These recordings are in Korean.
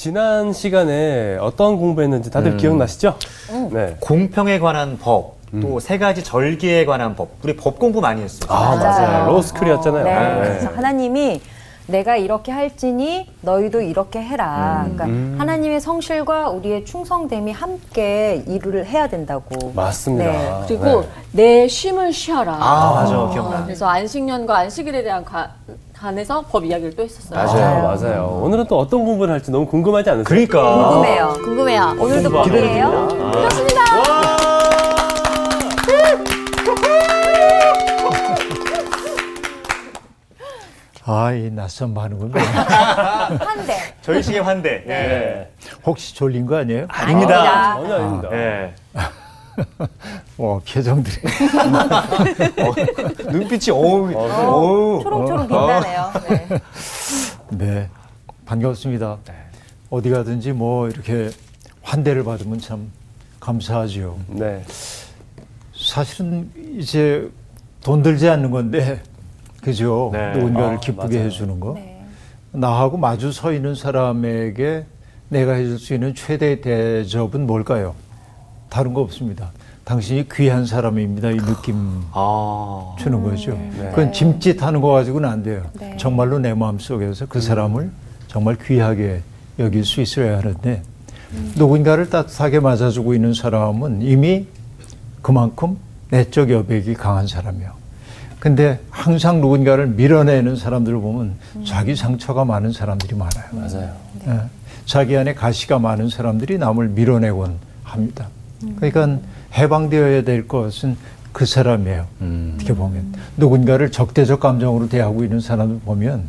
지난 시간에 어떤 공부했는지 다들 음. 기억나시죠? 네. 공평에 관한 법, 또세 가지 절기에 관한 법. 우리 법 공부 많이 했어요. 아, 맞아요. 맞아요. 로스쿨이었잖아요. 네. 네. 그래서 하나님이 내가 이렇게 할지니 너희도 이렇게 해라. 그러니까 하나님의 성실과 우리의 충성됨이 함께 일을 해야 된다고. 맞습니다. 네. 그리고 내 쉼을 쉬어라. 아, 맞아. 기억나. 그래서 안식년과 안식일에 대한 가, 관해서 법 이야기를 또 했었어요. 맞아요, 맞아요. 오늘은 또 어떤 공부를 할지 너무 궁금하지 않으세요? 그러니까. 궁금해요. 궁금해요. 오늘도 공부 법이에요. 아, 이 낯선 반응은 한대. 저희 식의 환대. 예. 네. 혹시 졸린 거 아니에요? 아닙니다. 전혀 아닙니다. 예. 어, 표정들이. 눈빛이 어우, 어우. 초롱초롱 빛나네요. 네. 네, 반갑습니다. 어디 가든지 뭐 이렇게 환대를 받으면 참 감사하지요. 네. 사실은 이제 돈 들지 않는 건데, 그죠? 네. 누군가를 아, 기쁘게 맞아요. 해주는 거. 네. 나하고 마주 서 있는 사람에게 내가 해줄 수 있는 최대 대접은 뭘까요? 다른 거 없습니다. 당신이 귀한 사람입니다. 이 느낌 아. 주는 거죠. 네. 그건 짐짓하는 거 가지고는 안 돼요. 네. 정말로 내 마음 속에서 그 사람을 정말 귀하게 여길 수 있어야 하는데 누군가를 따뜻하게 맞아주고 있는 사람은 이미 그만큼 내적 여백이 강한 사람이에요. 근데 항상 누군가를 밀어내는 사람들을 보면 자기 상처가 많은 사람들이 많아요. 맞아요. 예. 자기 안에 가시가 많은 사람들이 남을 밀어내곤 합니다. 그러니까 해방되어야 될 것은 그 사람이에요. 어떻게 보면 누군가를 적대적 감정으로 대하고 있는 사람을 보면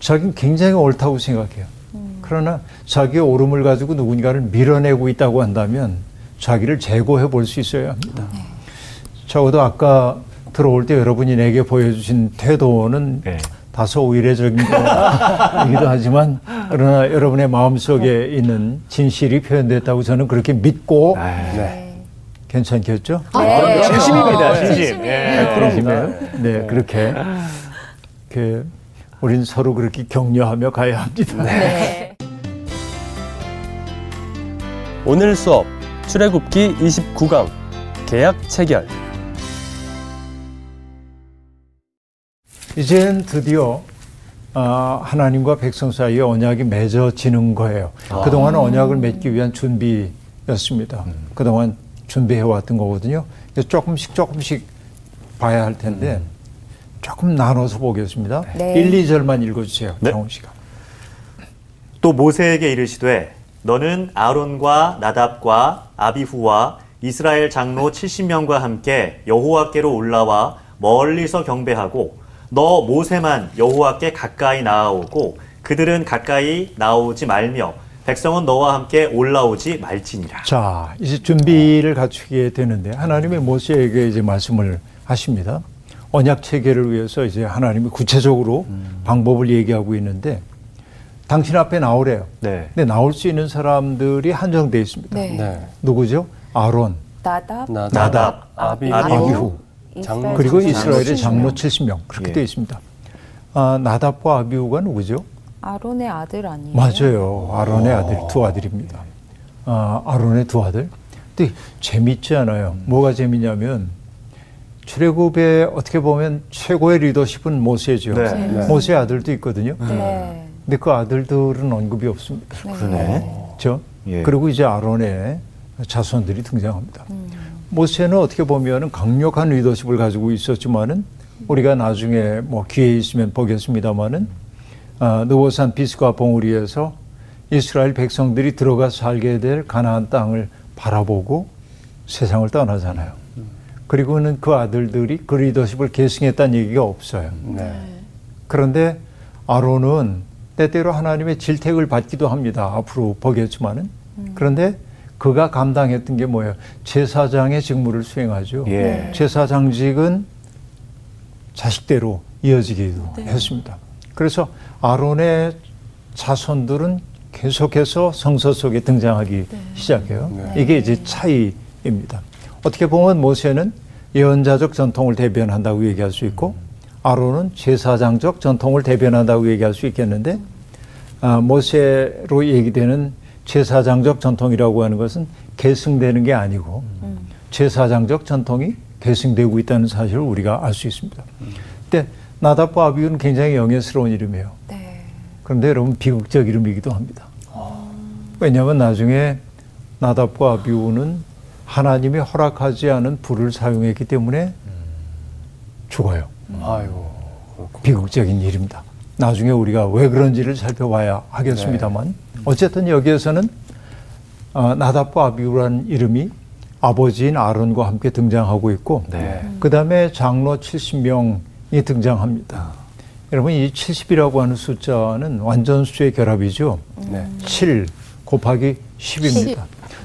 자기는 굉장히 옳다고 생각해요. 그러나 자기의 옳음을 가지고 누군가를 밀어내고 있다고 한다면 자기를 제고해 볼 수 있어야 합니다. 적어도 아까 들어올 때 여러분이 내게 보여주신 태도는 네. 다소 의례적인 거이기도 하지만 그러나 여러분의 마음속에 있는 진실이 표현됐다고 저는 그렇게 믿고 네. 괜찮겠죠? 네. 진심입니다, 어, 진심. 예. 그러시면 네, 그렇게 그 우린 서로 그렇게 격려하며 가야 합니다. 네. 오늘 수업 출애굽기 29강 계약 체결. 이젠 드디어 아, 하나님과 백성 사이에 언약이 맺어지는 거예요. 그동안 언약을 맺기 위한 준비였습니다. 그동안 준비해 왔던 거거든요. 조금씩 조금씩 봐야 할 텐데 조금 나눠서 보겠습니다. 네. 1, 2절만 읽어주세요. 네. 정훈 씨가. 또 모세에게 이르시되 너는 아론과 나답과 아비후와 이스라엘 장로 70명과 함께 여호와께로 올라와 멀리서 경배하고 너 모세만 여호와께 가까이 나아오고 그들은 가까이 나오지 말며 백성은 너와 함께 올라오지 말지니라. 자, 이제 준비를 갖추게 되는데 하나님의 모세에게 이제 말씀을 하십니다. 언약 체계를 위해서 이제 하나님이 구체적으로 방법을 얘기하고 있는데 당신 앞에 나오래요. 네. 근데 나올 수 있는 사람들이 한정되어 있습니다. 네. 네. 누구죠? 아론, 나답, 나답, 나답, 아비, 아비후, 이스라엘 그리고 장로 이스라엘의 70명. 장로 70명 그렇게 예. 되어 있습니다. 아, 나답과 아비후가 누구죠? 아론의 아들 아니에요? 맞아요. 아론의 아들, 두 아들입니다. 아, 아론의 두 아들. 근데 재밌지 않아요. 뭐가 재밌냐면 출애굽에 어떻게 보면 최고의 리더십은 모세죠. 네. 네. 모세 아들도 있거든요. 네. 근데 그 아들들은 언급이 없습니다. 그러네. 그렇죠? 예. 그리고 이제 아론의 자손들이 등장합니다. 음. 모세는 어떻게 보면 강력한 리더십을 가지고 있었지만은 우리가 나중에 뭐 기회 있으면 보겠습니다만은 아, 느보산 비스가 봉우리에서 이스라엘 백성들이 들어가 살게 될 가나안 땅을 바라보고 세상을 떠나잖아요. 그리고는 그 아들들이 그 리더십을 계승했다는 얘기가 없어요. 네. 그런데 아론은 때때로 하나님의 질택을 받기도 합니다. 앞으로 보겠지만은. 그런데 그가 감당했던 게 뭐예요? 제사장의 직무를 수행하죠. 예. 제사장직은 자식대로 이어지기도 했습니다. 그래서 아론의 자손들은 계속해서 성서 속에 등장하기 시작해요. 이게 이제 차이입니다. 어떻게 보면 모세는 예언자적 전통을 대변한다고 얘기할 수 있고 아론은 제사장적 전통을 대변한다고 얘기할 수 있겠는데 아, 모세로 얘기되는 제사장적 전통이라고 하는 것은 계승되는 게 아니고 제사장적 전통이 계승되고 있다는 사실을 우리가 알 수 있습니다. 근데 나답과 아비우는 굉장히 영예스러운 이름이에요. 네. 그런데 여러분 비극적 이름이기도 합니다. 왜냐하면 나중에 나답과 아비우는 하나님이 허락하지 않은 불을 사용했기 때문에 죽어요. 아이고. 비극적인 일입니다. 나중에 우리가 왜 그런지를 살펴봐야 하겠습니다만 어쨌든 여기에서는 어, 나답과 아비우라는 이름이 아버지인 아론과 함께 등장하고 있고 네. 그 다음에 장로 70명이 등장합니다. 여러분 이 70이라고 하는 숫자는 완전수의 결합이죠. 네. 7 곱하기 10입니다.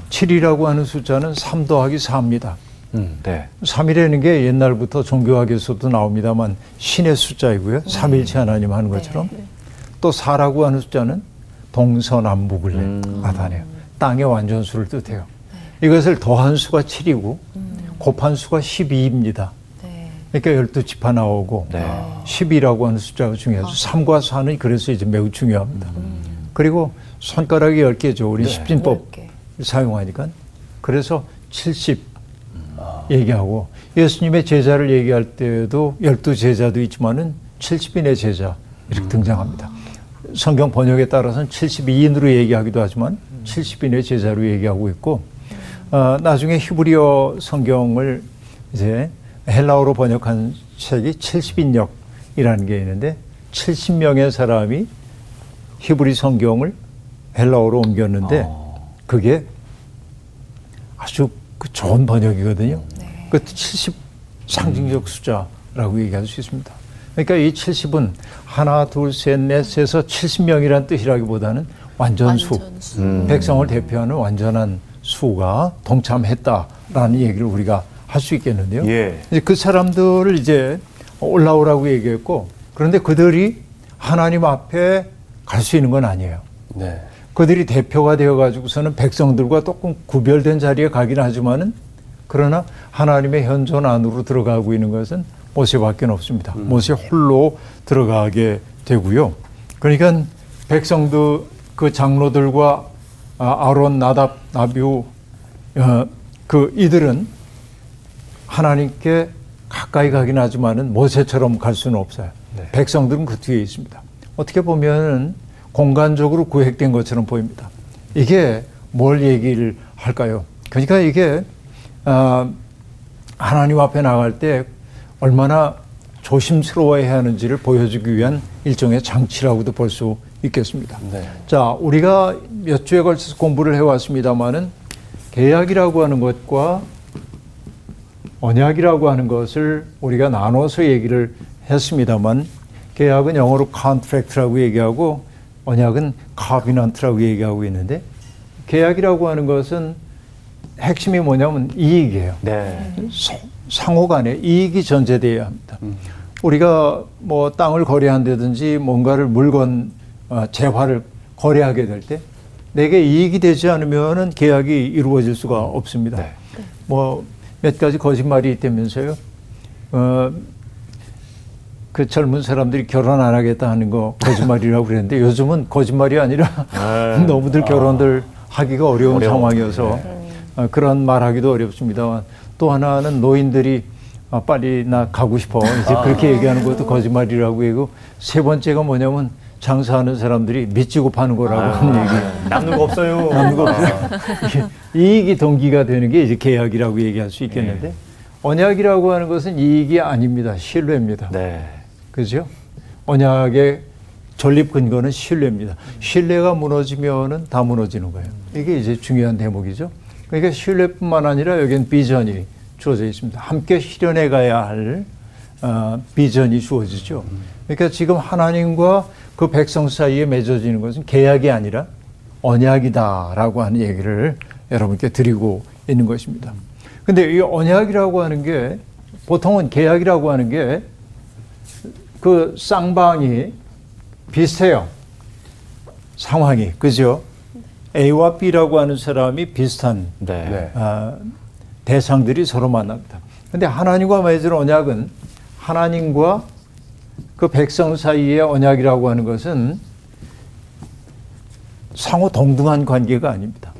7이라고 하는 숫자는 3 더하기 4입니다. 음. 네. 3이라는 게 옛날부터 종교학에서도 나옵니다만 신의 숫자이고요. 삼일체 하나님 하는 것처럼 또 4라고 하는 숫자는 동서남북을 나타내요. 땅의 완전수를 뜻해요. 이것을 더한 수가 7이고 곱한 수가 12입니다. 네. 그러니까 12지파 나오고 네. 10이라고 하는 숫자가 중요하죠. 3과 4는 그래서 이제 매우 중요합니다. 그리고 손가락이 10개죠. 우리 십진법 이렇게. 사용하니까. 그래서 70 얘기하고 예수님의 제자를 얘기할 때도 12제자도 있지만은 70인의 제자 이렇게 등장합니다. 성경 번역에 따라서는 72인으로 얘기하기도 하지만 70인의 제자로 얘기하고 있고 어, 나중에 히브리어 성경을 이제 헬라어로 번역한 책이 70인역이라는 게 있는데 70명의 사람이 히브리 성경을 헬라어로 옮겼는데 그게 아주 그 좋은 번역이거든요. 그70 상징적 숫자라고 얘기할 수 있습니다. 그러니까 이 70은 하나, 둘, 셋, 넷에서 70명이라는 뜻이라기보다는 완전수, 완전수. 백성을 대표하는 완전한 수가 동참했다라는 얘기를 우리가 할 수 있겠는데요. 예. 이제 그 사람들을 이제 올라오라고 얘기했고 그런데 그들이 하나님 앞에 갈 수 있는 건 아니에요. 네. 그들이 대표가 되어 가지고서는 백성들과 조금 구별된 자리에 가긴 하지만은 그러나 하나님의 현존 안으로 들어가고 있는 것은 모세밖에 없습니다. 모세 홀로 들어가게 되고요. 그러니까 백성들 그 장로들과 아, 아론, 나답, 나비우 어, 그 이들은 하나님께 가까이 가긴 하지만은 모세처럼 갈 수는 없어요. 백성들은 그 뒤에 있습니다. 어떻게 보면 공간적으로 구획된 것처럼 보입니다. 이게 뭘 얘기를 할까요? 그러니까 이게 아, 하나님 앞에 나갈 때 얼마나 조심스러워야 하는지를 보여주기 위한 일종의 장치라고도 볼 수 있겠습니다. 네. 자, 우리가 몇 주에 걸쳐서 공부를 해왔습니다만은 계약이라고 하는 것과 언약이라고 하는 것을 우리가 나눠서 얘기를 했습니다만 계약은 영어로 contract라고 얘기하고 언약은 covenant라고 얘기하고 있는데 계약이라고 하는 것은 핵심이 뭐냐면 이익이에요. 네. 서- 상호 간에 이익이 전제되어야 합니다. 우리가 뭐 땅을 거래한다든지 뭔가를 물건 어, 재화를 거래하게 될 때 내게 이익이 되지 않으면은 계약이 이루어질 수가 없습니다. 네. 뭐몇 가지 거짓말이 있다면서요. 어, 그 젊은 사람들이 결혼 안 하겠다 하는 거 거짓말이라고 그랬는데 요즘은 거짓말이 아니라 네. 너무들 결혼들 하기가 어려운 어려워. 상황이어서 어, 그런 말하기도 어렵습니다만 또 하나는 노인들이 아, 빨리 나 가고 싶어 이제 그렇게 얘기하는 것도 거짓말이라고 얘기고 세 번째가 뭐냐면 장사하는 사람들이 믿지고 파는 거라고 하는 얘기. 남는 거 없어요. 남는 거 없어요. 이익이 동기가 되는 게 이제 계약이라고 얘기할 수 있겠는데 언약이라고 하는 것은 이익이 아닙니다. 신뢰입니다. 네. 그죠? 언약의 전립 근거는 신뢰입니다. 신뢰가 무너지면은 다 무너지는 거예요. 이게 이제 중요한 대목이죠. 그러니까 신뢰뿐만 아니라 여기는 비전이 주어져 있습니다. 함께 실현해 가야 할 어, 비전이 주어지죠. 그러니까 지금 하나님과 그 백성 사이에 맺어지는 것은 계약이 아니라 언약이다라고 하는 얘기를 여러분께 드리고 있는 것입니다. 근데 이 언약이라고 하는 게 보통은 계약이라고 하는 게 그 쌍방이 비슷해요. 상황이. 그죠? A와 B라고 하는 사람이 비슷한 네. 네. 아, 대상들이 서로 만납니다. 근데 하나님과 맺은 언약은 하나님과 그 백성 사이의 언약이라고 하는 것은 상호 동등한 관계가 아닙니다.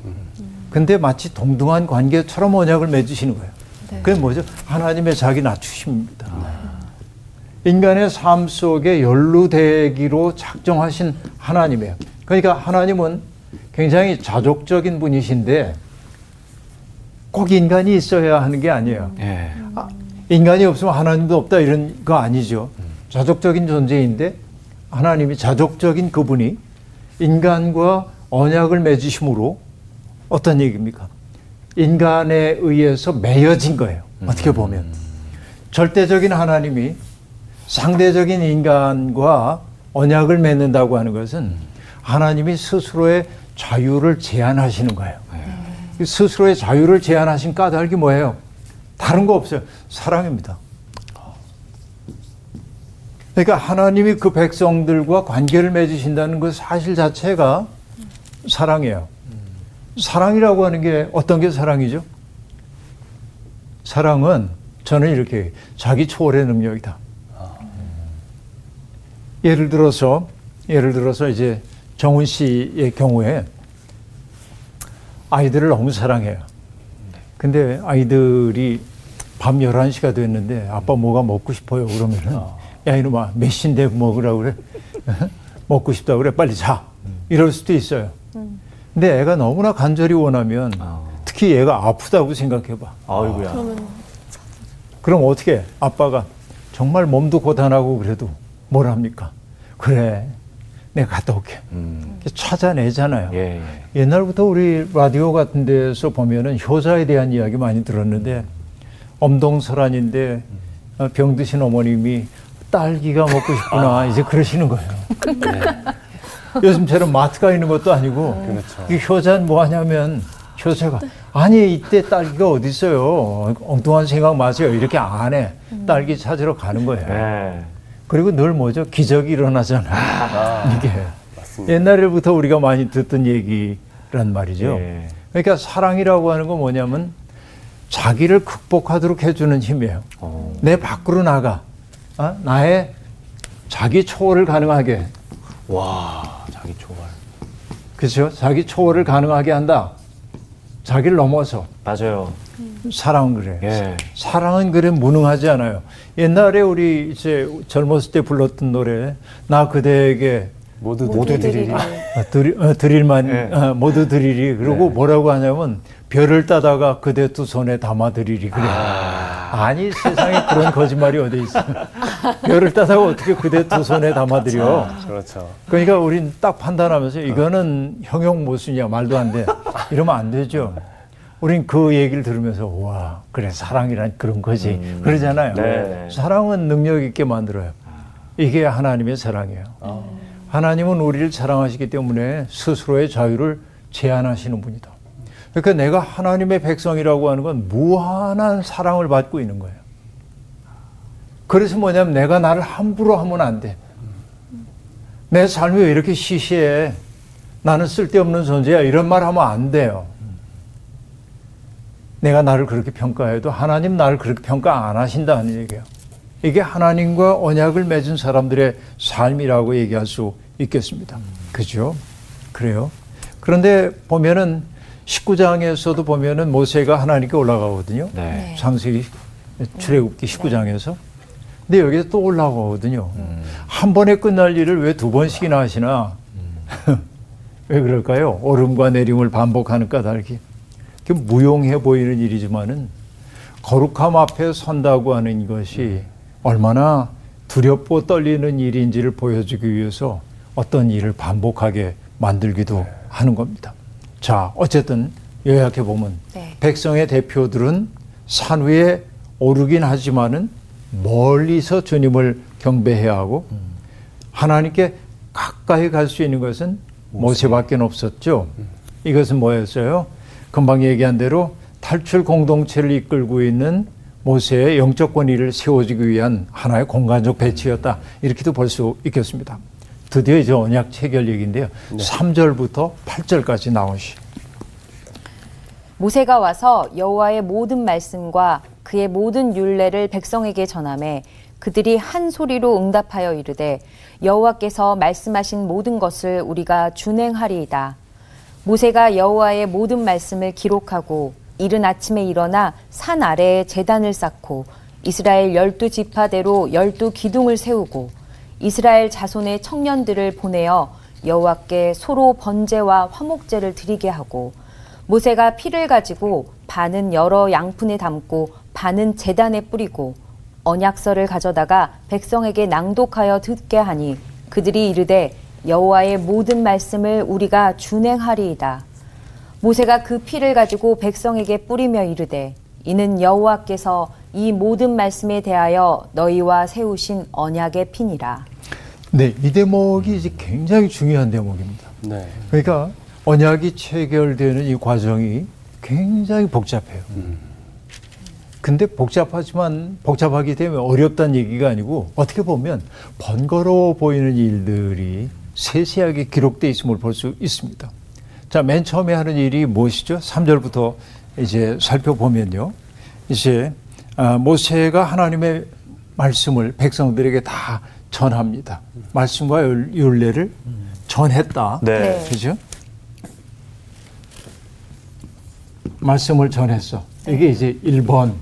근데 마치 동등한 관계처럼 언약을 맺으시는 거예요. 그게 뭐죠? 하나님의 자기 낮추심입니다. 인간의 삶 속에 연루되기로 작정하신 하나님이에요. 그러니까 하나님은 굉장히 자족적인 분이신데 꼭 인간이 있어야 하는 게 아니에요. 예. 아, 인간이 없으면 하나님도 없다 이런 거 아니죠. 자족적인 존재인데 하나님이 자족적인 그분이 인간과 언약을 맺으심으로 어떤 얘기입니까? 인간에 의해서 매여진 거예요. 어떻게 보면 절대적인 하나님이 상대적인 인간과 언약을 맺는다고 하는 것은 하나님이 스스로의 자유를 제한하시는 거예요. 스스로의 자유를 제한하신 까닭이 뭐예요? 다른 거 없어요. 사랑입니다. 그러니까 하나님이 그 백성들과 관계를 맺으신다는 그 사실 자체가 사랑이에요. 사랑이라고 하는 게 어떤 게 사랑이죠? 사랑은 저는 이렇게 자기 초월의 능력이다. 예를 들어서 예를 들어서 이제 정훈 씨의 경우에 아이들을 너무 사랑해요. 근데 아이들이 밤 11시가 됐는데 아빠 뭐가 먹고 싶어요. 그러면은 야 이놈아 몇 시인데 먹으라고 그래. 먹고 싶다 그래. 빨리 자. 이럴 수도 있어요. 근데 애가 너무나 간절히 원하면 특히 얘가 아프다고 생각해 봐. 아이고야. 그럼 어떻게 해? 아빠가 정말 몸도 고단하고 그래도 뭘 합니까? 그래. 내가 갔다 올게. 음. 찾아내잖아요. 예, 예. 옛날부터 우리 라디오 같은 데서 보면은 효자에 대한 이야기 많이 들었는데 엄동설안인데 어, 병 드신 어머님이 딸기가 먹고 싶구나 이제 그러시는 거예요. 요즘처럼 마트가 있는 것도 아니고 그렇죠. 이 효자는 뭐 하냐면 효자가 아니 이때 딸기가 어디 있어요? 엉뚱한 생각 마세요. 이렇게 안 해. 딸기 찾으러 가는 거예요. 예. 그리고 늘 뭐죠? 기적이 일어나잖아. 아, 이게 맞습니다. 옛날부터 우리가 많이 듣던 얘기란 말이죠. 예. 그러니까 사랑이라고 하는 건 뭐냐면 자기를 극복하도록 해주는 힘이에요. 어. 내 밖으로 나가. 어? 나의 자기 초월을 가능하게. 와, 자기 초월. 그렇죠? 자기 초월을 가능하게 한다. 자기를 넘어서. 맞아요. 사랑은 그래요. 예. 사랑은 그래 무능하지 않아요. 옛날에 우리 이제 젊었을 때 불렀던 노래 나 그대에게 모두 모두 드리리. 드리리. 어, 드리, 어, 드릴만 예. 어, 모두 드리리 그리고 뭐라고 하냐면 별을 따다가 그대 두 손에 담아 드리리 그래 아. 니 세상에 그런 거짓말이 어디 있어 별을 따다가 어떻게 그대 두 손에 담아 드려 그렇죠. 그러니까 우린 딱 판단하면서 이거는 형용 모순이야 말도 안 돼 이러면 안 되죠 우린 그 얘기를 들으면서 와 그래 사랑이란 그런 거지 그러잖아요 네. 사랑은 능력 있게 만들어요 이게 하나님의 사랑이에요 하나님은 우리를 사랑하시기 때문에 스스로의 자유를 제한하시는 분이다. 그러니까 내가 하나님의 백성이라고 하는 건 무한한 사랑을 받고 있는 거예요. 그래서 뭐냐면 내가 나를 함부로 하면 안 돼. 내 삶이 왜 이렇게 시시해? 나는 쓸데없는 존재야. 이런 말 하면 안 돼요. 내가 나를 그렇게 평가해도 하나님 나를 그렇게 평가 안 하신다는 얘기예요. 이게 하나님과 언약을 맺은 사람들의 삶이라고 얘기할 수 있겠습니다. 그죠? 그래요. 그런데 보면은 19장에서도 보면은 모세가 하나님께 올라가거든요. 네. 창세기 출애굽기 19장에서. 근데 여기서 또 올라가거든요. 한 번에 끝날 일을 왜 두 번씩이나 하시나? 왜 그럴까요? 오름과 내림을 반복하는 까닭이. 그 무용해 보이는 일이지만은 거룩함 앞에 선다고 하는 것이 얼마나 두렵고 떨리는 일인지를 보여주기 위해서 어떤 일을 반복하게 만들기도 하는 겁니다. 자, 어쨌든 요약해 보면 네. 백성의 대표들은 산 위에 오르긴 하지만은 멀리서 주님을 경배해야 하고 하나님께 가까이 갈 수 있는 것은 모세밖에 없었죠. 이것은 뭐였어요? 금방 얘기한 대로 탈출 공동체를 이끌고 있는 모세의 영적 권위를 세워주기 위한 하나의 공간적 배치였다. 이렇게도 볼 수 있겠습니다. 드디어 이제 언약 체결 얘기인데요. 3절부터 8절까지 나오시. 모세가 와서 여호와의 모든 말씀과 그의 모든 율례를 백성에게 전함에 그들이 한 소리로 응답하여 이르되 여호와께서 말씀하신 모든 것을 우리가 준행하리이다. 모세가 여호와의 모든 말씀을 기록하고 이른 아침에 일어나 산 아래에 제단을 쌓고 이스라엘 열두 지파대로 열두 기둥을 세우고 이스라엘 자손의 청년들을 보내어 여호와께 소로 번제와 화목제를 드리게 하고 모세가 피를 가지고 반은 여러 양푼에 담고 반은 제단에 뿌리고 언약서를 가져다가 백성에게 낭독하여 듣게 하니 그들이 이르되 여호와의 모든 말씀을 우리가 준행하리이다. 모세가 그 피를 가지고 백성에게 뿌리며 이르되 이는 여호와께서 이 모든 말씀에 대하여 너희와 세우신 언약의 피니라. 네, 이 대목이 이제 굉장히 중요한 대목입니다. 네. 그러니까 언약이 체결되는 이 과정이 굉장히 복잡해요. 근데 복잡하지만 복잡하기 때문에 어렵다는 얘기가 아니고 어떻게 보면 번거로워 보이는 일들이 세세하게 기록되어 있음을 볼 수 있습니다. 자, 맨 처음에 하는 일이 무엇이죠? 3절부터 이제 살펴보면요. 이제 아, 모세가 하나님의 말씀을 백성들에게 다 전합니다. 말씀과 율- 율례를 전했다. 네. 네. 그죠? 말씀을 전했어. 이게 이제 1번.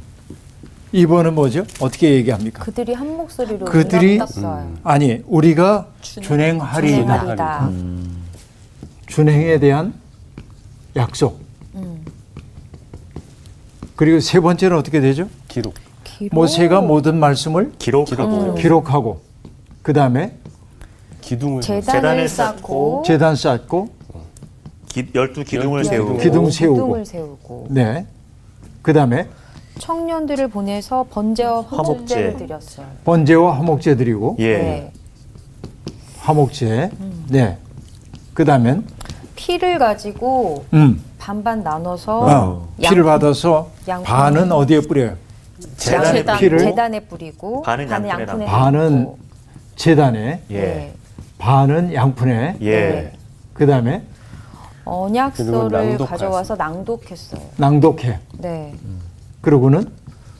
2번은 뭐죠? 어떻게 얘기합니까? 그들이 한 목소리로 그들이 응답했어요. 아니, 우리가 준행하리이다. 준행하리다. 준행에 대한 약속. 그리고 세 번째는 어떻게 되죠? 기록. 기록. 모세가 모든 말씀을 기록하고 기록하고 그 다음에 기둥을 재단을 쌓고 재단 쌓고 기, 열두 기둥을 열두 세우고 기둥 세우고. 기둥을 세우고 네. 그 다음에 청년들을 보내서 번제와 화목제를 화목제. 드렸어요. 번제와 화목제 드리고 예. 네. 화목제. 네. 그 다음엔 피를 가지고 음. 반반 나눠서 어, 피를 받아서 양푼. 반은 어디에 뿌려요? 재단에 재단. 피를 재단에 뿌리고 반은 양푼에 양푼에 반은. 재단에, 예. 네. 반은 양푼에, 예. 네. 그 다음에 그리고 언약서를 낭독하였어요. 가져와서 낭독했어요. 낭독해. 네. 그러고는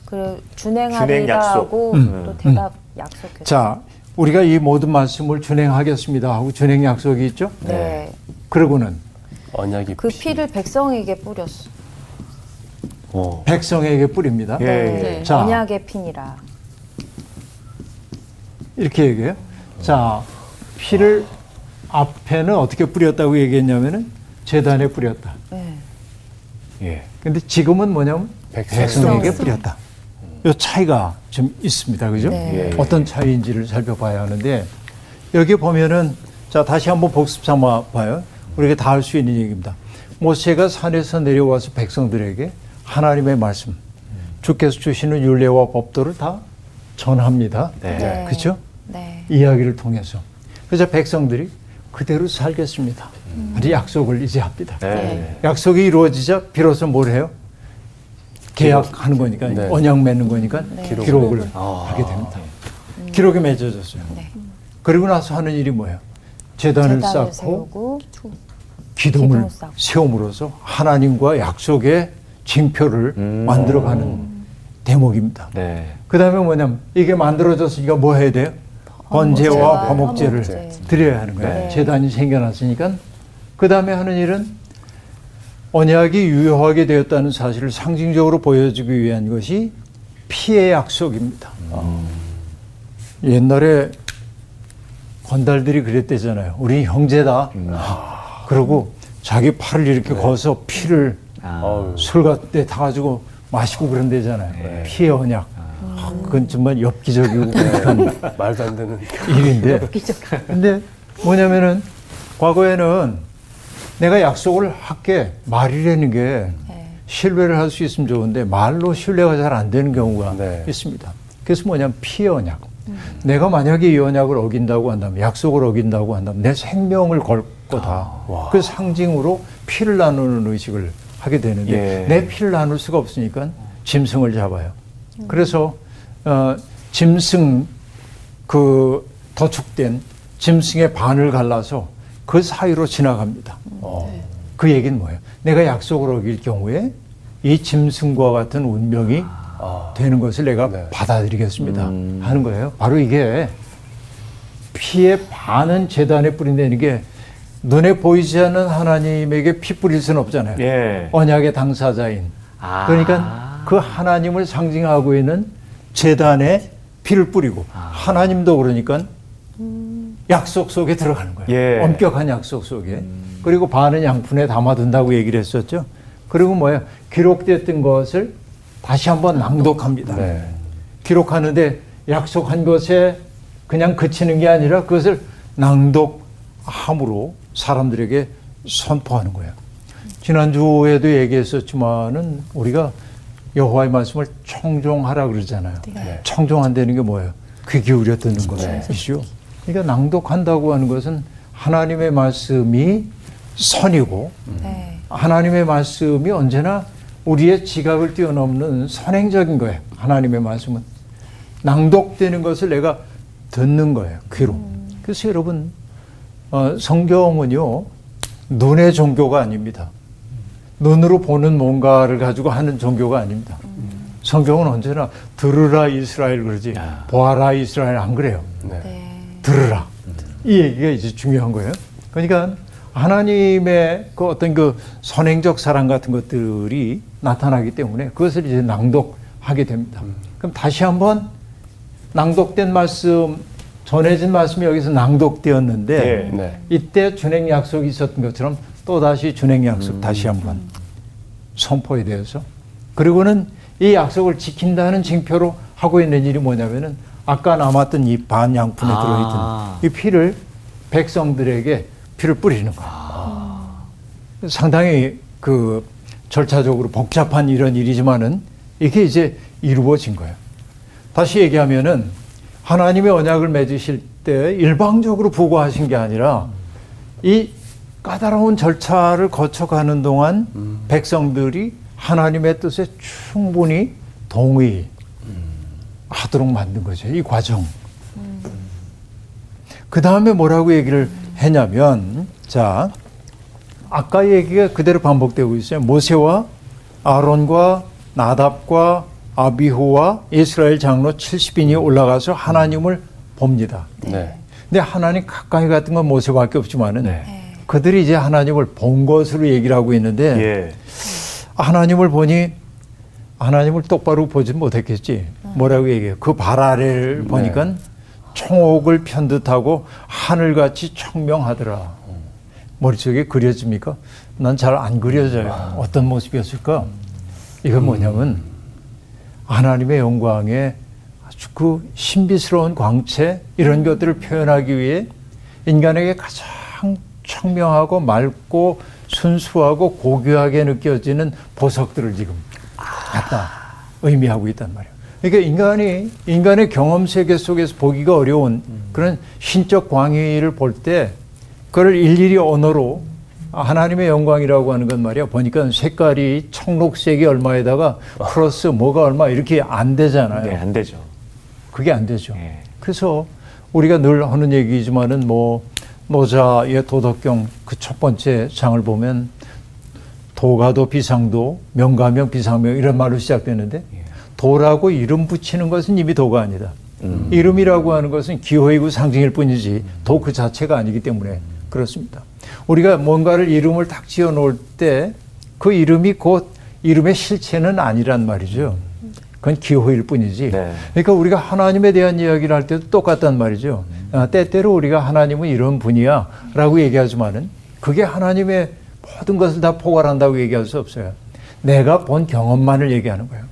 그 준행 준행하리라 약속. 하고 음. 또 대답 약속했어요. 자, 우리가 이 모든 말씀을 준행하겠습니다 하고 준행 약속이 있죠? 네. 그러고는 언약이 그 피. 피를 백성에게 뿌렸어. 어. 백성에게 뿌립니다. 예. 네. 자. 언약의 피니라. 이렇게 얘기해요. 자, 피를 앞에는 어떻게 뿌렸다고 얘기했냐면은 재단에 뿌렸다. 네. 예. 근데 지금은 뭐냐면 백성. 백성에게 백성. 뿌렸다. 이 차이가 좀 있습니다. 그죠? 네. 예. 어떤 차이인지를 살펴봐야 하는데 여기 보면은 자, 다시 한번 복습 삼아 봐요. 우리가 다 할 수 있는 얘기입니다. 모세가 산에서 내려와서 백성들에게 하나님의 말씀, 주께서 주시는 율례와 법도를 다 전합니다. 네. 네. 그렇죠? 네. 이야기를 통해서. 그래서 백성들이 그대로 살겠습니다. 우리 약속을 이제 합니다. 네. 약속이 이루어지자 비로소 뭘 해요? 계약하는 거니까 네. 언약 맺는 거니까 네. 기록을 아. 하게 됩니다. 기록이 맺어졌어요. 네. 그리고 나서 하는 일이 뭐예요? 재단을, 재단을 쌓고 세우고 기둥을. 세움으로써 하나님과 약속의 징표를 음. 만들어가는 대목입니다. 네. 그 다음에 뭐냐면 이게 만들어졌으니까 뭐 해야 돼요? 번제와 화목제를 화목제. 드려야 하는 거예요. 네. 재단이 생겨났으니까 그 다음에 하는 일은 언약이 유효하게 되었다는 사실을 상징적으로 보여주기 위한 것이 피의 약속입니다. 옛날에 건달들이 그랬대잖아요. 우리 형제다. 그러고 자기 팔을 이렇게 거서 피를 아. 술데 타가지고 마시고 그런 데잖아요. 피의 언약. 아, 그건 정말 엽기적이고 그런 말도 안 되는. 일인데. 근데 뭐냐면은 과거에는 내가 약속을 할게 말이라는 게 네. 신뢰를 할 수 있으면 좋은데 말로 신뢰가 잘 안 되는 경우가 네. 있습니다. 그래서 뭐냐면 피의 언약. 내가 만약에 이 언약을 어긴다고 한다면 약속을 어긴다고 한다면 내 생명을 걸 거다. 그 상징으로 피를 나누는 의식을 하게 되는데 예. 내 피를 나눌 수가 없으니까 짐승을 잡아요. 그래서 어, 짐승 그 더축된 짐승의 반을 갈라서 그 사이로 지나갑니다. 어. 그 얘기는 뭐예요? 내가 약속을 어길 경우에 이 짐승과 같은 운명이 아. 되는 것을 내가 네. 받아들이겠습니다. 음. 하는 거예요. 바로 이게 피의 반은 재단에 뿌린다는 게 눈에 보이지 않는 하나님에게 피 뿌릴 수는 없잖아요. 예. 언약의 당사자인. 아. 그러니까 그 하나님을 상징하고 있는 재단에 피를 뿌리고 아. 하나님도 그러니까 약속 속에 들어가는 거예요. 예. 음. 엄격한 약속 속에. 그리고 반은 양푼에 담아둔다고 얘기를 했었죠. 그리고 뭐야 기록됐던 것을 다시 한번 낭독합니다. 네. 기록하는데 약속한 것에 그냥 그치는 게 아니라 그것을 낭독함으로 사람들에게 선포하는 거예요. 지난주에도 얘기했었지만은 우리가 여호와의 말씀을 청종하라 그러잖아요. 청종한다는 게 뭐예요? 귀 기울여 듣는 것이죠. 그러니까 낭독한다고 하는 것은 하나님의 말씀이 선이고 네. 하나님의 말씀이 언제나 우리의 지각을 뛰어넘는 선행적인 거예요. 하나님의 말씀은 낭독되는 것을 내가 듣는 거예요. 귀로. 그래서 여러분 어, 성경은요 눈의 종교가 아닙니다. 눈으로 보는 뭔가를 가지고 하는 종교가 아닙니다. 성경은 언제나 들으라 이스라엘 그러지 보아라 이스라엘 안 그래요. 네. 네. 들으라. 이 얘기가 이제 중요한 거예요. 그러니까 하나님의 그 어떤 그 선행적 사랑 같은 것들이 나타나기 때문에 그것을 이제 낭독하게 됩니다. 그럼 다시 한번 낭독된 말씀, 전해진 말씀이 여기서 낭독되었는데 예. 네. 이때 준행 약속이 있었던 것처럼 또 다시 준행 약속 다시 한번 선포에 대해서 그리고는 이 약속을 지킨다는 징표로 하고 있는 일이 뭐냐면은 아까 남았던 이 반 양푼에 아. 들어있던 이 피를 백성들에게 피를 뿌리는 거예요. 상당히 그 절차적으로 복잡한 이런 일이지만은 이게 이제 이루어진 거예요. 다시 얘기하면은 하나님의 언약을 맺으실 때 일방적으로 부과하신 게 아니라 이 까다로운 절차를 거쳐가는 동안 백성들이 하나님의 뜻에 충분히 동의 하도록 만든 거죠. 이 과정. 그 다음에 뭐라고 얘기를 했냐면, 자, 아까 얘기가 그대로 반복되고 있어요. 모세와 아론과 나답과 아비후와 이스라엘 장로 70인이 올라가서 하나님을 봅니다. 네. 근데 하나님 가까이 갔던 건 모세밖에 없지만은 네. 그들이 이제 하나님을 본 것으로 얘기를 하고 있는데 예. 하나님을 보니 하나님을 똑바로 보지 못했겠지. 뭐라고 얘기해요? 그 발 아래를 보니까 총옥을 편 듯하고 하늘같이 청명하더라. 머릿속에 그려집니까? 난 잘 안 그려져요. 어떤 모습이었을까? 이건 뭐냐면 하나님의 영광에 아주 그 신비스러운 광채 이런 것들을 표현하기 위해 인간에게 가장 청명하고 맑고 순수하고 고귀하게 느껴지는 보석들을 지금 갖다 의미하고 있단 말이에요. 그러니까 인간이 인간의 경험 세계 속에서 보기가 어려운 그런 신적 광의를 볼 때 그걸 일일이 언어로 하나님의 영광이라고 하는 건 말이야 보니까 색깔이 청록색이 얼마에다가 플러스 뭐가 얼마 이렇게 안 되잖아요. 네, 안 되죠. 그게 안 되죠. 예. 그래서 우리가 늘 하는 얘기지만은 뭐 노자의 도덕경 그 첫 번째 장을 보면 도가도 비상도 명가명 비상명 이런 말로 시작되는데 도라고 이름 붙이는 것은 이미 도가 아니다. 이름이라고 하는 것은 기호이고 상징일 뿐이지 도 그 자체가 아니기 때문에 그렇습니다. 우리가 뭔가를 이름을 딱 지어 놓을 때 그 이름이 곧 이름의 실체는 아니란 말이죠. 그건 기호일 뿐이지. 네. 그러니까 우리가 하나님에 대한 이야기를 할 때도 똑같단 말이죠. 아, 때때로 우리가 하나님은 이런 분이야 라고 얘기하지만은 그게 하나님의 모든 것을 다 포괄한다고 얘기할 수 없어요. 내가 본 경험만을 얘기하는 거예요.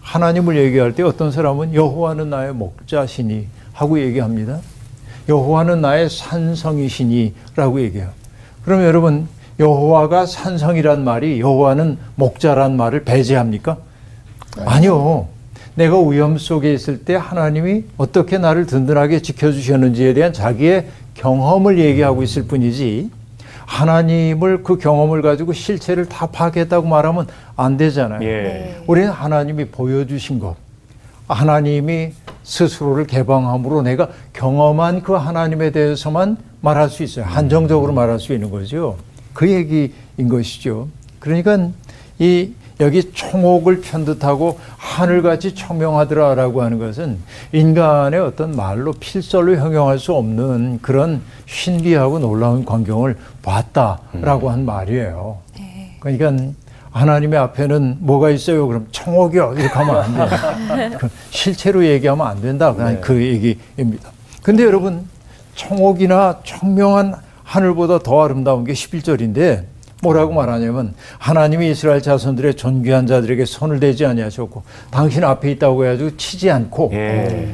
하나님을 얘기할 때 어떤 사람은 여호와는 나의 목자시니 하고 얘기합니다. 여호와는 나의 산성이시니라고 얘기해요. 그럼 여러분 여호와가 산성이란 말이 여호와는 목자란 말을 배제합니까? 아니요. 내가 위험 속에 있을 때 하나님이 어떻게 나를 든든하게 지켜주셨는지에 대한 자기의 경험을 얘기하고 있을 뿐이지 하나님을 그 경험을 가지고 실체를 다 파악했다고 말하면 안 되잖아요. 예. 우리는 하나님이 보여주신 것, 하나님이 스스로를 개방함으로 내가 경험한 그 하나님에 대해서만 말할 수 있어요. 한정적으로 말할 수 있는 거죠. 그 얘기인 것이죠. 그러니까 이 여기 총옥을 편듯하고 하늘같이 청명하더라라고 하는 것은 인간의 어떤 말로 필설로 형용할 수 없는 그런 신비하고 놀라운 광경을 봤다라고 한 말이에요. 그러니까 하나님의 앞에는 뭐가 있어요? 그럼 청옥이요. 이렇게 하면 안 돼요. 그 실체로 얘기하면 안 된다. 그냥 네. 그 얘기입니다. 근데 여러분, 청옥이나 청명한 하늘보다 더 아름다운 게 11절인데 뭐라고 말하냐면 하나님이 이스라엘 자손들의 존귀한 자들에게 손을 대지 아니하셨고 당신 앞에 있다고 해가지고 치지 않고 예.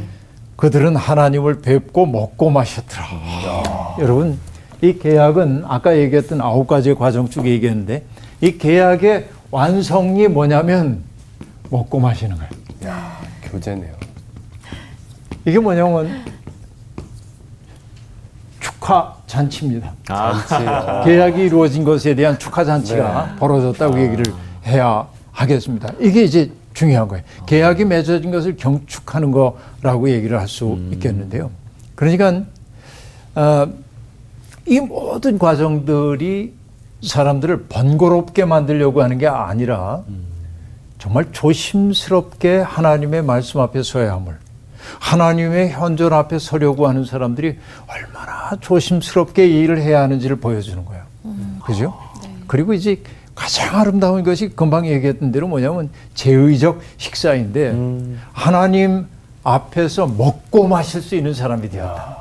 그들은 하나님을 뵙고 먹고 마셨더라. 여러분, 이 계약은 아까 얘기했던 아홉 가지의 과정 중에 얘기했는데 이 계약의 완성이 뭐냐면 먹고 마시는 거예요. 교제네요. 이게 뭐냐면 축하 잔치입니다. 아, 잔치. 계약이 이루어진 것에 대한 축하 잔치가 벌어졌다고 얘기를 해야 하겠습니다. 이게 이제 중요한 거예요. 계약이 맺어진 것을 경축하는 거라고 얘기를 할 수 있겠는데요. 그러니까 어, 이 모든 과정들이 사람들을 번거롭게 만들려고 하는 게 아니라 정말 조심스럽게 하나님의 말씀 앞에 서야 함을 하나님의 현존 앞에 서려고 하는 사람들이 얼마나 조심스럽게 이 일을 해야 하는지를 보여주는 거예요. 그죠? 그리고 이제 가장 아름다운 것이 금방 얘기했던 대로 뭐냐면 제의적 식사인데 하나님 앞에서 먹고 마실 수 있는 사람이 되었다.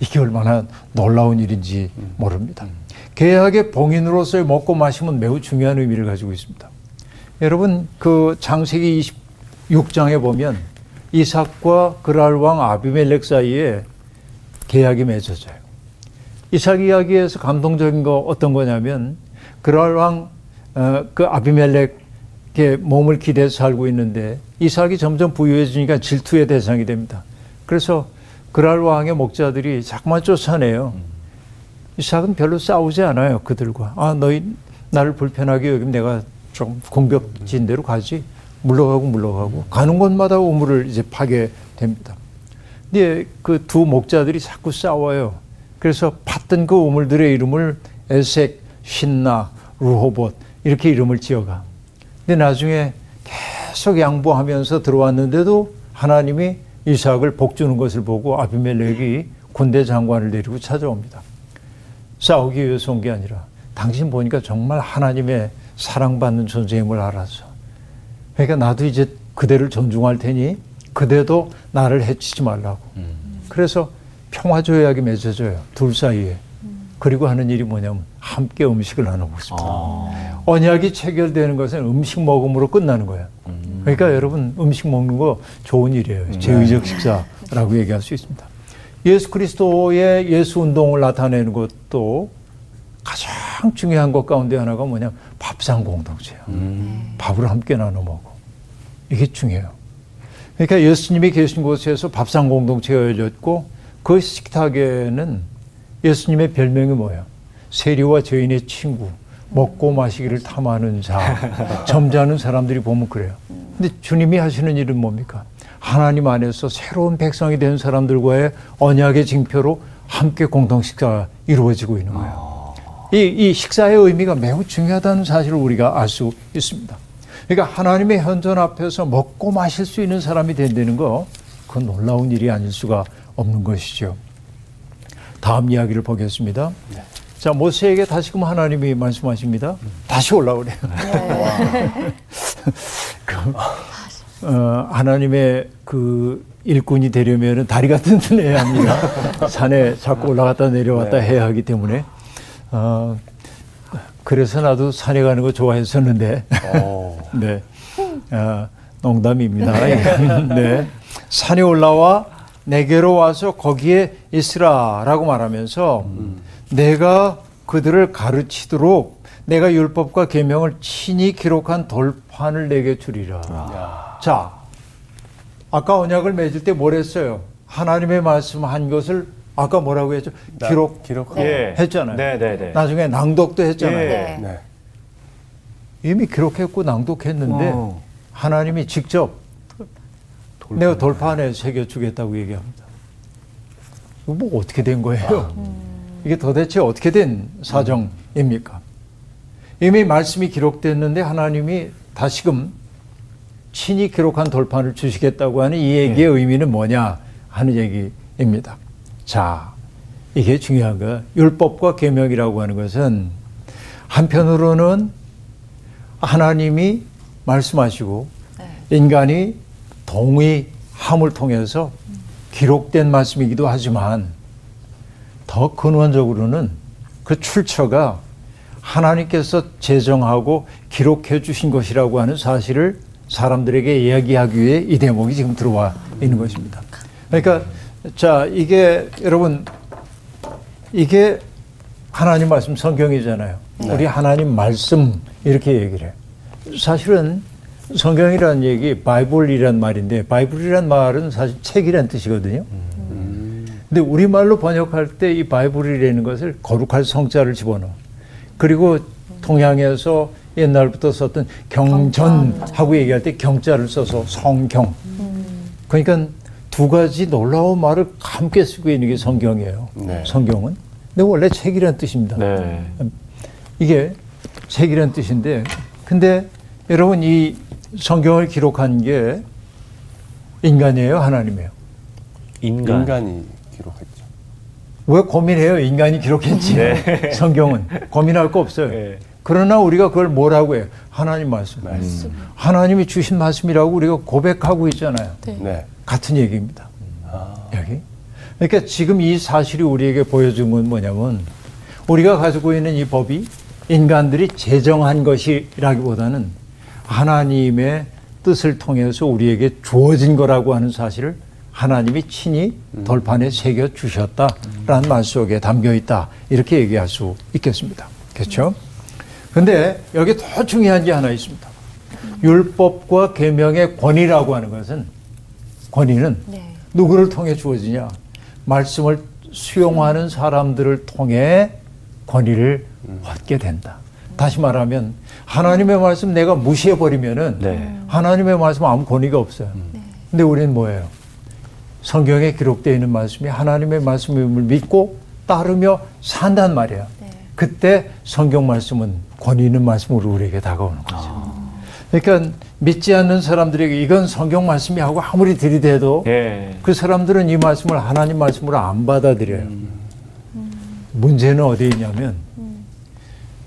이게 얼마나 놀라운 일인지 모릅니다. 계약의 봉인으로서의 먹고 마심은 매우 중요한 의미를 가지고 있습니다. 여러분 그 장세기 26장에 보면 이삭과 그랄 왕 아비멜렉 사이에 계약이 맺어져요. 이삭 이야기에서 감동적인 거 어떤 거냐면 그랄 왕 그 아비멜렉의 몸을 기대서 살고 있는데 이삭이 점점 부유해지니까 질투의 대상이 됩니다. 그래서 그랄 왕의 목자들이 자꾸만 쫓아내요. 이삭은 별로 싸우지 않아요 그들과. 아 너희 나를 불편하게 여기면 내가 좀 공격진 대로 가지. 물러가고 물러가고 가는 곳마다 우물을 이제 파게 됩니다. 근데 그 두 목자들이 자꾸 싸워요. 그래서 팠던 그 우물들의 이름을 에색, 신나, 루호봇 이렇게 이름을 지어가. 근데 나중에 계속 양보하면서 들어왔는데도 하나님이 이삭을 복주는 것을 보고 아비멜렉이 군대 장관을 데리고 찾아옵니다. 싸우기 위해서 온 게 아니라 당신 보니까 정말 하나님의 사랑받는 존재임을 알아서 그러니까 나도 이제 그대를 존중할 테니 그대도 나를 해치지 말라고. 그래서 평화 조약이 맺어져요. 둘 사이에. 그리고 하는 일이 뭐냐면 함께 음식을 나누고 있습니다. 언약이 체결되는 것은 음식 먹음으로 끝나는 거예요. 그러니까 여러분 음식 먹는 거 좋은 일이에요. 제의적 식사라고 얘기할 수 있습니다. 예수 그리스도의 예수 운동을 나타내는 것도 가장 중요한 것 가운데 하나가 뭐냐 밥상 공동체예요. 밥을 함께 나눠 먹어. 이게 중요해요. 그러니까 예수님이 계신 곳에서 밥상 공동체가 열렸고 그 식탁에는 예수님의 별명이 뭐예요? 세리와 죄인의 친구, 먹고 마시기를 탐하는 자, 점잖은 사람들이 보면 그래요. 근데 주님이 하시는 일은 뭡니까? 하나님 안에서 새로운 백성이 된 사람들과의 언약의 징표로 함께 공동 식사가 이루어지고 있는 거예요. 이, 이 식사의 의미가 매우 중요하다는 사실을 우리가 알 수 있습니다. 그러니까 하나님의 현존 앞에서 먹고 마실 수 있는 사람이 된다는 거, 그건 놀라운 일이 아닐 수가 없는 것이죠. 다음 이야기를 보겠습니다. 자, 모세에게 다시금 하나님이 말씀하십니다. 다시 올라오래요. 그, 어, 하나님의 그 일꾼이 되려면 다리가 튼튼해야 합니다. 산에 자꾸 올라갔다 내려왔다 해야 하기 때문에. 어, 그래서 나도 산에 가는 거 좋아했었는데. 어. 네. 아, 농담입니다. 네. 산에 올라와 내게로 와서 거기에 있으라라고 말하면서 내가 그들을 가르치도록 내가 율법과 계명을 친히 기록한 돌판을 내게 주리라. 자, 아까 언약을 맺을 때 뭘 했어요? 하나님의 말씀한 것을 아까 뭐라고 했죠? 나- 기록 기록. 예. 했잖아요. 네, 네, 네. 나중에 낭독도 했잖아요. 예. 네. 네. 이미 기록했고 낭독했는데 어. 하나님이 직접 내가 돌판에 새겨주겠다고 얘기합니다. 뭐 어떻게 된 거예요? 이게 도대체 어떻게 된 사정입니까? 이미 말씀이 기록됐는데 하나님이 다시금 친히 기록한 돌판을 주시겠다고 하는 이 얘기의 의미는 뭐냐 하는 얘기입니다. 자, 이게 중요한 거. 율법과 계명이라고 하는 것은 한편으로는 하나님이 말씀하시고 인간이 동의함을 통해서 기록된 말씀이기도 하지만 더 근원적으로는 그 출처가 하나님께서 제정하고 기록해 주신 것이라고 하는 사실을 사람들에게 이야기하기 위해 이 대목이 지금 들어와 있는 것입니다. 그러니까 자 이게 여러분 이게 하나님 말씀 성경이잖아요. 우리 하나님 말씀 이렇게 얘기를 해요. 사실은 성경이라는 얘기 바이블이란 말인데 바이블이란 말은 사실 책이란 뜻이거든요. 근데 우리말로 번역할 때 이 바이블이라는 것을 거룩할 성자를 집어넣어. 그리고 동양에서 옛날부터 썼던 경전하고 얘기할 때 경자를 써서 성경. 그러니까 두 가지 놀라운 말을 함께 쓰고 있는 게 성경이에요. 네. 성경은. 근데 원래 책이라는 뜻입니다. 네. 이게 책이라는 뜻인데, 근데 여러분 이 성경을 기록한 게 인간이에요, 하나님이에요. 인간. 인간이 기록했죠. 왜 고민해요? 인간이 기록했지. 성경은 고민할 거 없어요. 네. 그러나 우리가 그걸 뭐라고 해요? 하나님 말씀. 하나님이 주신 말씀이라고 우리가 고백하고 있잖아요. 네. 같은 얘기입니다. 아, 여기. 그러니까 지금 이 사실이 우리에게 보여준 건 뭐냐면 우리가 가지고 있는 이 법이 인간들이 제정한 것이라기보다는 하나님의 뜻을 통해서 우리에게 주어진 거라고 하는 사실을 하나님이 친히 돌판에 새겨 주셨다라는 말 속에 담겨 있다 이렇게 얘기할 수 있겠습니다. 그렇죠? 근데 여기 더 중요한 게 하나 있습니다. 율법과 계명의 권위라고 하는 것은 권위는 네. 누구를 통해 주어지냐? 말씀을 수용하는 사람들을 통해 권위를 얻게 된다. 다시 말하면 하나님의 말씀 내가 무시해 버리면은 네. 하나님의 말씀 아무 권위가 없어요. 근데 우리는 뭐예요? 성경에 기록되어 있는 말씀이 하나님의 말씀임을 믿고 따르며 산단 말이야. 그때 성경 말씀은 권위 있는 말씀으로 우리에게 다가오는 거죠. 그러니까 믿지 않는 사람들에게 이건 성경 말씀이 하고 아무리 들이대도 예. 그 사람들은 이 말씀을 하나님 말씀으로 안 받아들여요. 문제는 어디에 있냐면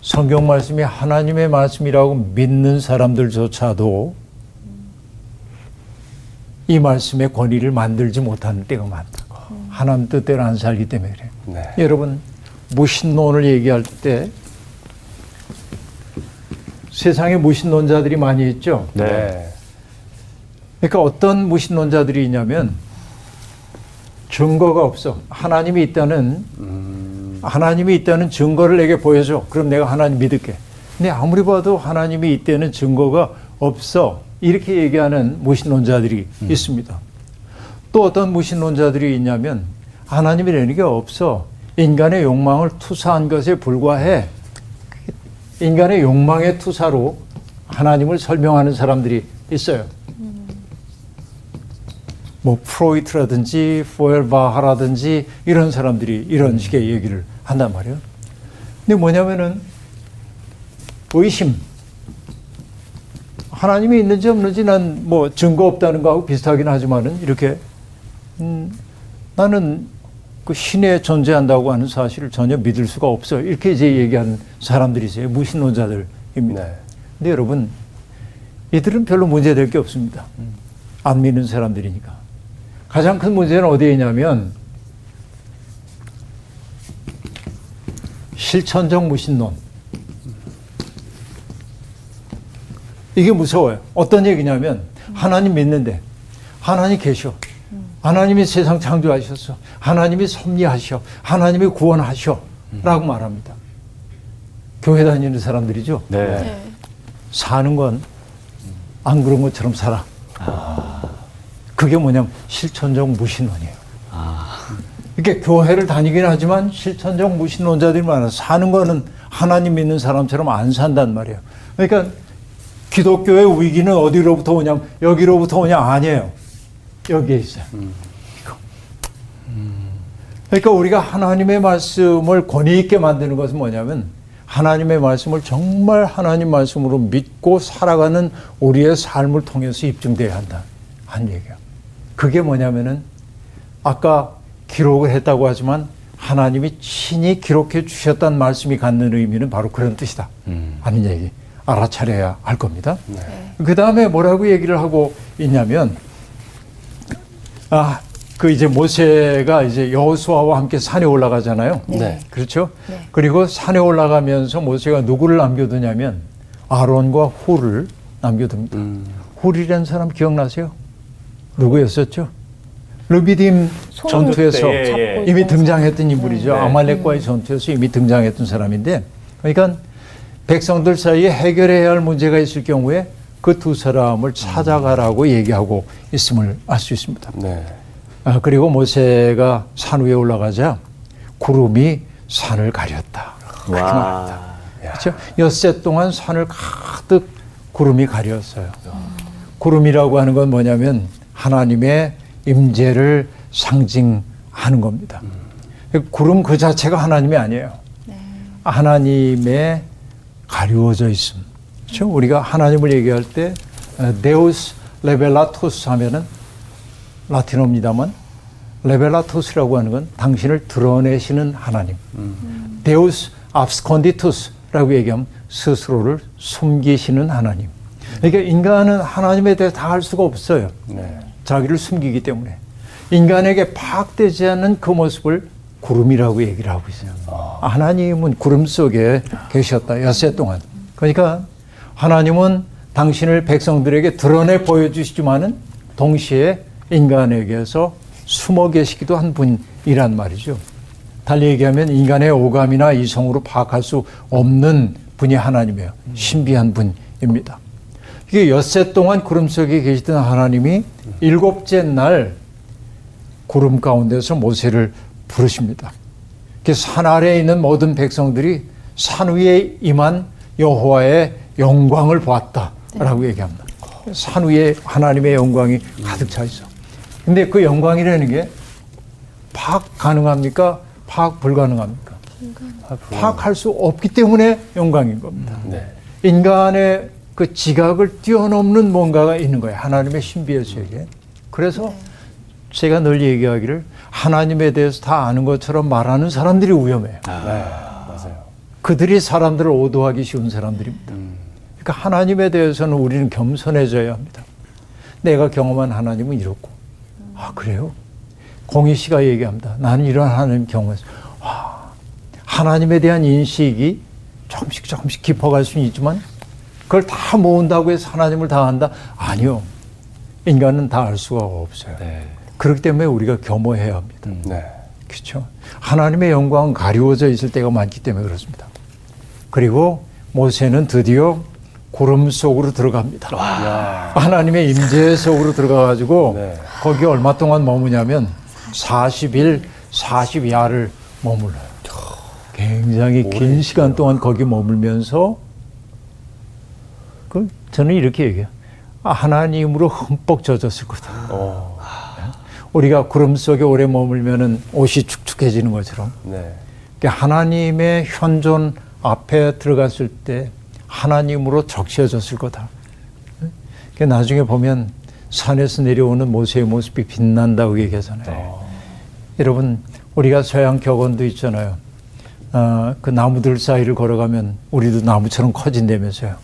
성경 말씀이 하나님의 말씀이라고 믿는 사람들조차도 이 말씀의 권위를 만들지 못하는 때가 많다고. 하나님 뜻대로 안 살기 때문에 그래요. 네. 여러분 무신론을 얘기할 때 세상에 무신론자들이 많이 있죠. 네. 네. 그러니까 어떤 무신론자들이 있냐면 증거가 없어. 하나님이 있다는 음, 하나님이 있다는 증거를 내게 보여줘. 그럼 내가 하나님 믿을게. 근데 아무리 봐도 하나님이 있다는 증거가 없어. 이렇게 얘기하는 무신론자들이 있습니다. 또 어떤 무신론자들이 있냐면 하나님이라는 게 없어. 인간의 욕망을 투사한 것에 불과해. 인간의 욕망의 투사로 하나님을 설명하는 사람들이 있어요. 뭐 프로이트라든지 포엘바하라든지 이런 사람들이 이런 식의 얘기를 한단 말이에요. 근데 뭐냐면은 의심. 하나님이 있는지 없는지 난 뭐 증거 없다는 거하고 비슷하긴 하지만은 이렇게 음, 나는 그 신에 존재한다고 하는 사실을 전혀 믿을 수가 없어. 이렇게 이제 얘기하는 사람들이 있어요. 무신론자들입니다. 네. 근데 여러분, 이들은 별로 문제될 게 없습니다. 안 믿는 사람들이니까. 가장 큰 문제는 어디에 있냐면, 실천적 무신론. 이게 무서워요. 어떤 얘기냐면, 하나님 믿는데, 하나님 계셔. 하나님이 세상 창조하셨어. 하나님이 섭리하셔. 하나님이 구원하셔. 라고 말합니다. 교회 다니는 사람들이죠. 네. 사는 건 안 그런 것처럼 살아. 그게 뭐냐면 실천적 무신론이에요. 이렇게 교회를 다니긴 하지만 실천적 무신론자들이 많아서 사는 거는 하나님 믿는 사람처럼 안 산단 말이에요. 그러니까 기독교의 위기는 어디로부터 오냐, 여기로부터 오냐 아니에요. 여기에 있어요. 이거. 그러니까 우리가 하나님의 말씀을 권위 있게 만드는 것은 뭐냐면 하나님의 말씀을 정말 하나님 말씀으로 믿고 살아가는 우리의 삶을 통해서 입증돼야 한다. 한 얘기야. 그게 뭐냐면은 아까 기록을 했다고 하지만 하나님이 친히 기록해 주셨다는 말씀이 갖는 의미는 바로 그런 뜻이다. 하는 얘기 알아차려야 할 겁니다. 그 다음에 뭐라고 얘기를 하고 있냐면 아, 그 이제 모세가 이제 여호수아와 함께 산에 올라가잖아요. 네. 그렇죠? 네. 그리고 산에 올라가면서 모세가 누구를 남겨두냐면 아론과 훌을 남겨둡니다. 음. 훌이라는 사람 기억나세요? 누구였었죠? 르비딤 손 전투에서 때, 예, 예. 이미 등장했던 인물이죠. 네. 아말렉과의 전투에서 이미 등장했던 사람인데, 그러니까 백성들 사이에 해결해야 할 문제가 있을 경우에 그 두 사람을 찾아가라고 얘기하고 있음을 알 수 있습니다. 네. 아, 그리고 모세가 산 위에 올라가자 구름이 산을 가렸다. 그렇게 말합니다. 와. 그렇죠? 엿새 동안 산을 가득 구름이 가렸어요. 구름이라고 하는 건 뭐냐면 하나님의 임재를 상징하는 겁니다. 구름 그 자체가 하나님이 아니에요. 하나님의 가리워져 있음. 그렇죠? 우리가 하나님을 얘기할 때 Deus Revelatus 하면은 라틴어입니다만 Revelatus라고 하는 건 당신을 드러내시는 하나님. Deus Absconditus라고 얘기하면 스스로를 숨기시는 하나님. 그러니까 인간은 하나님에 대해 다 알 수가 없어요. 네. 자기를 숨기기 때문에 인간에게 파악되지 않는 그 모습을 구름이라고 얘기를 하고 있어요. 하나님은 구름 속에 계셨다 엿새 동안. 그러니까 하나님은 당신을 백성들에게 드러내 보여주시지만은 동시에 인간에게서 숨어 계시기도 한 분이란 말이죠. 달리 얘기하면 인간의 오감이나 이성으로 파악할 수 없는 분이 하나님이에요. 신비한 분입니다. 이게 엿새 동안 구름 속에 계시던 하나님이 일곱째 날 구름 가운데서 모세를 부르십니다. 그산 아래에 있는 모든 백성들이 산 위에 임한 여호와의 영광을 보았다라고 얘기합니다. 산 위에 하나님의 영광이 가득 차 있어. 근데 그 영광이라는 게 파악 가능합니까? 파악 불가능합니까? 파악할 수 없기 때문에 영광인 겁니다. 네. 인간의 그 지각을 뛰어넘는 뭔가가 있는 거예요. 하나님의 신비의 세계. 그래서 제가 늘 얘기하기를 하나님에 대해서 다 아는 것처럼 말하는 사람들이 위험해요. 네. 맞아요. 그들이 사람들을 오도하기 쉬운 사람들입니다. 그러니까 하나님에 대해서는 우리는 겸손해져야 합니다. 내가 경험한 하나님은 이렇고. 아, 그래요? 공희 씨가 얘기합니다. 나는 이런 하나님 경험했어. 와, 하나님에 대한 인식이 조금씩 조금씩 깊어갈 수는 있지만 그걸 다 모은다고 해서 하나님을 다 안다? 아니요. 인간은 다 알 수가 없어요. 네. 그렇기 때문에 우리가 겸허해야 합니다. 네. 그렇죠. 하나님의 영광은 가리워져 있을 때가 많기 때문에 그렇습니다. 그리고 모세는 드디어 구름 속으로 들어갑니다. 야. 하나님의 임재 속으로 들어가가지고 네. 거기 얼마 동안 머무냐면 40일, 40야를 머물러요. 굉장히 긴 시간 동안 거기 머물면서 그 저는 이렇게 얘기해요. 아, 하나님으로 흠뻑 젖었을 거다. 어. 우리가 구름 속에 오래 머물면은 옷이 축축해지는 것처럼 네. 그러니까 하나님의 현존 앞에 들어갔을 때 하나님으로 적셔졌을 거다. 그러니까 나중에 보면 산에서 내려오는 모세의 모습이 빛난다고 얘기하잖아요. 여러분 우리가 서양 격언도 있잖아요. 아, 그 나무들 사이를 걸어가면 우리도 나무처럼 커진다면서요.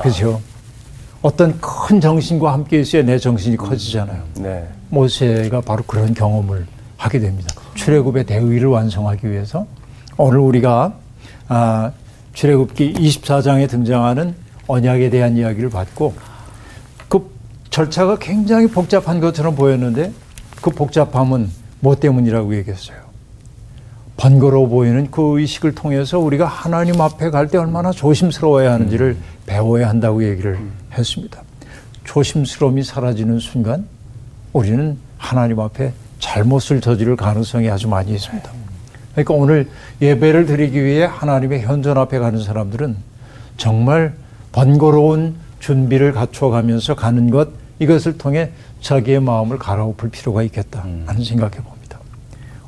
그죠? 어떤 큰 정신과 함께 있어야 내 정신이 커지잖아요. 네. 모세가 바로 그런 경험을 하게 됩니다. 출애굽의 대의를 완성하기 위해서 오늘 우리가 아, 출애굽기 24장에 등장하는 언약에 대한 이야기를 받고 그 절차가 굉장히 복잡한 것처럼 보였는데 그 복잡함은 뭐 때문이라고 얘기했어요. 번거로워 보이는 그 의식을 통해서 우리가 하나님 앞에 갈 때 얼마나 조심스러워야 하는지를 배워야 한다고 얘기를 했습니다. 조심스러움이 사라지는 순간 우리는 하나님 앞에 잘못을 저지를 가능성이 아주 많이 있습니다. 그러니까 오늘 예배를 드리기 위해 하나님의 현존 앞에 가는 사람들은 정말 번거로운 준비를 갖춰가면서 가는 것 이것을 통해 자기의 마음을 갈아엎을 필요가 있겠다 하는 생각해 봅니다.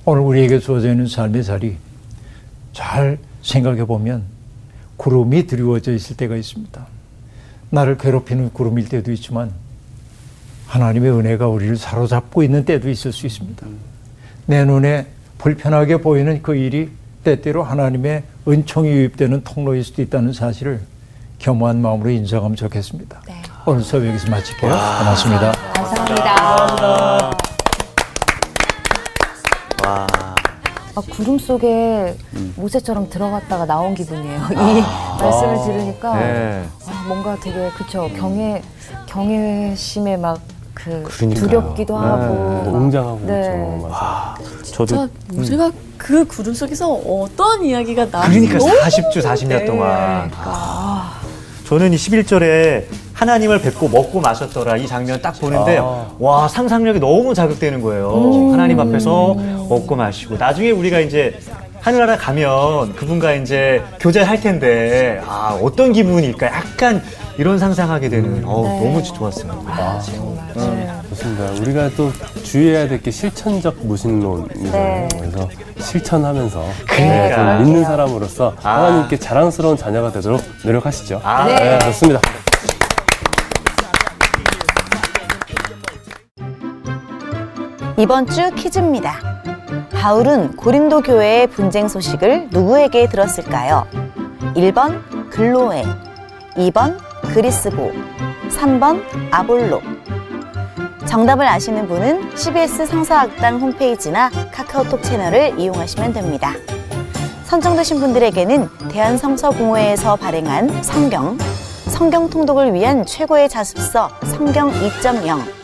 오늘 우리에게 주어져 있는 삶의 자리 잘 생각해 보면 구름이 드리워져 있을 때가 있습니다. 나를 괴롭히는 구름일 때도 있지만 하나님의 은혜가 우리를 사로잡고 있는 때도 있을 수 있습니다. 내 눈에 불편하게 보이는 그 일이 때때로 하나님의 은총이 유입되는 통로일 수도 있다는 사실을 겸허한 마음으로 인정하면 좋겠습니다. 네. 오늘 수업 여기서 마칠게요. 고맙습니다. 감사합니다. 와. 아, 구름 속에 모세처럼 들어갔다가 나온 기분이에요. 이 말씀을 들으니까 네. 아, 뭔가 되게 그쵸 경외 경외심에 막 그 그러니까요. 두렵기도 네, 하고 막, 웅장하고 네. 그렇죠. 맞아요. 저도 자, 모세가 그 구름 속에서 어떤 이야기가 나 그러니까 40주 40년 동안 아, 저는 이 11절에 하나님을 뵙고 먹고 마셨더라 이 장면 딱 보는데 아. 와 상상력이 너무 자극되는 거예요. 하나님 앞에서 먹고 마시고 나중에 우리가 이제 하늘나라 가면 그분과 이제 교제할 텐데 아 어떤 기분일까 약간 이런 상상하게 되는 어 네. 너무 좋았어요. 아, 정말. 네. 좋습니다. 우리가 또 주의해야 될 게 실천적 무신론이잖아요. 네. 그래서 실천하면서 그러니까. 좀 믿는 사람으로서 아. 하나님께 자랑스러운 자녀가 되도록 노력하시죠. 아, 네, 좋습니다. 이번 주 퀴즈입니다. 바울은 고린도 교회의 분쟁 소식을 누구에게 들었을까요? 1번 글로에, 2번 그리스보, 3번 아볼로. 정답을 아시는 분은 CBS 성서학당 홈페이지나 카카오톡 채널을 이용하시면 됩니다. 선정되신 분들에게는 대한성서공회에서 발행한 성경, 성경 통독을 위한 최고의 자습서 성경 2.0,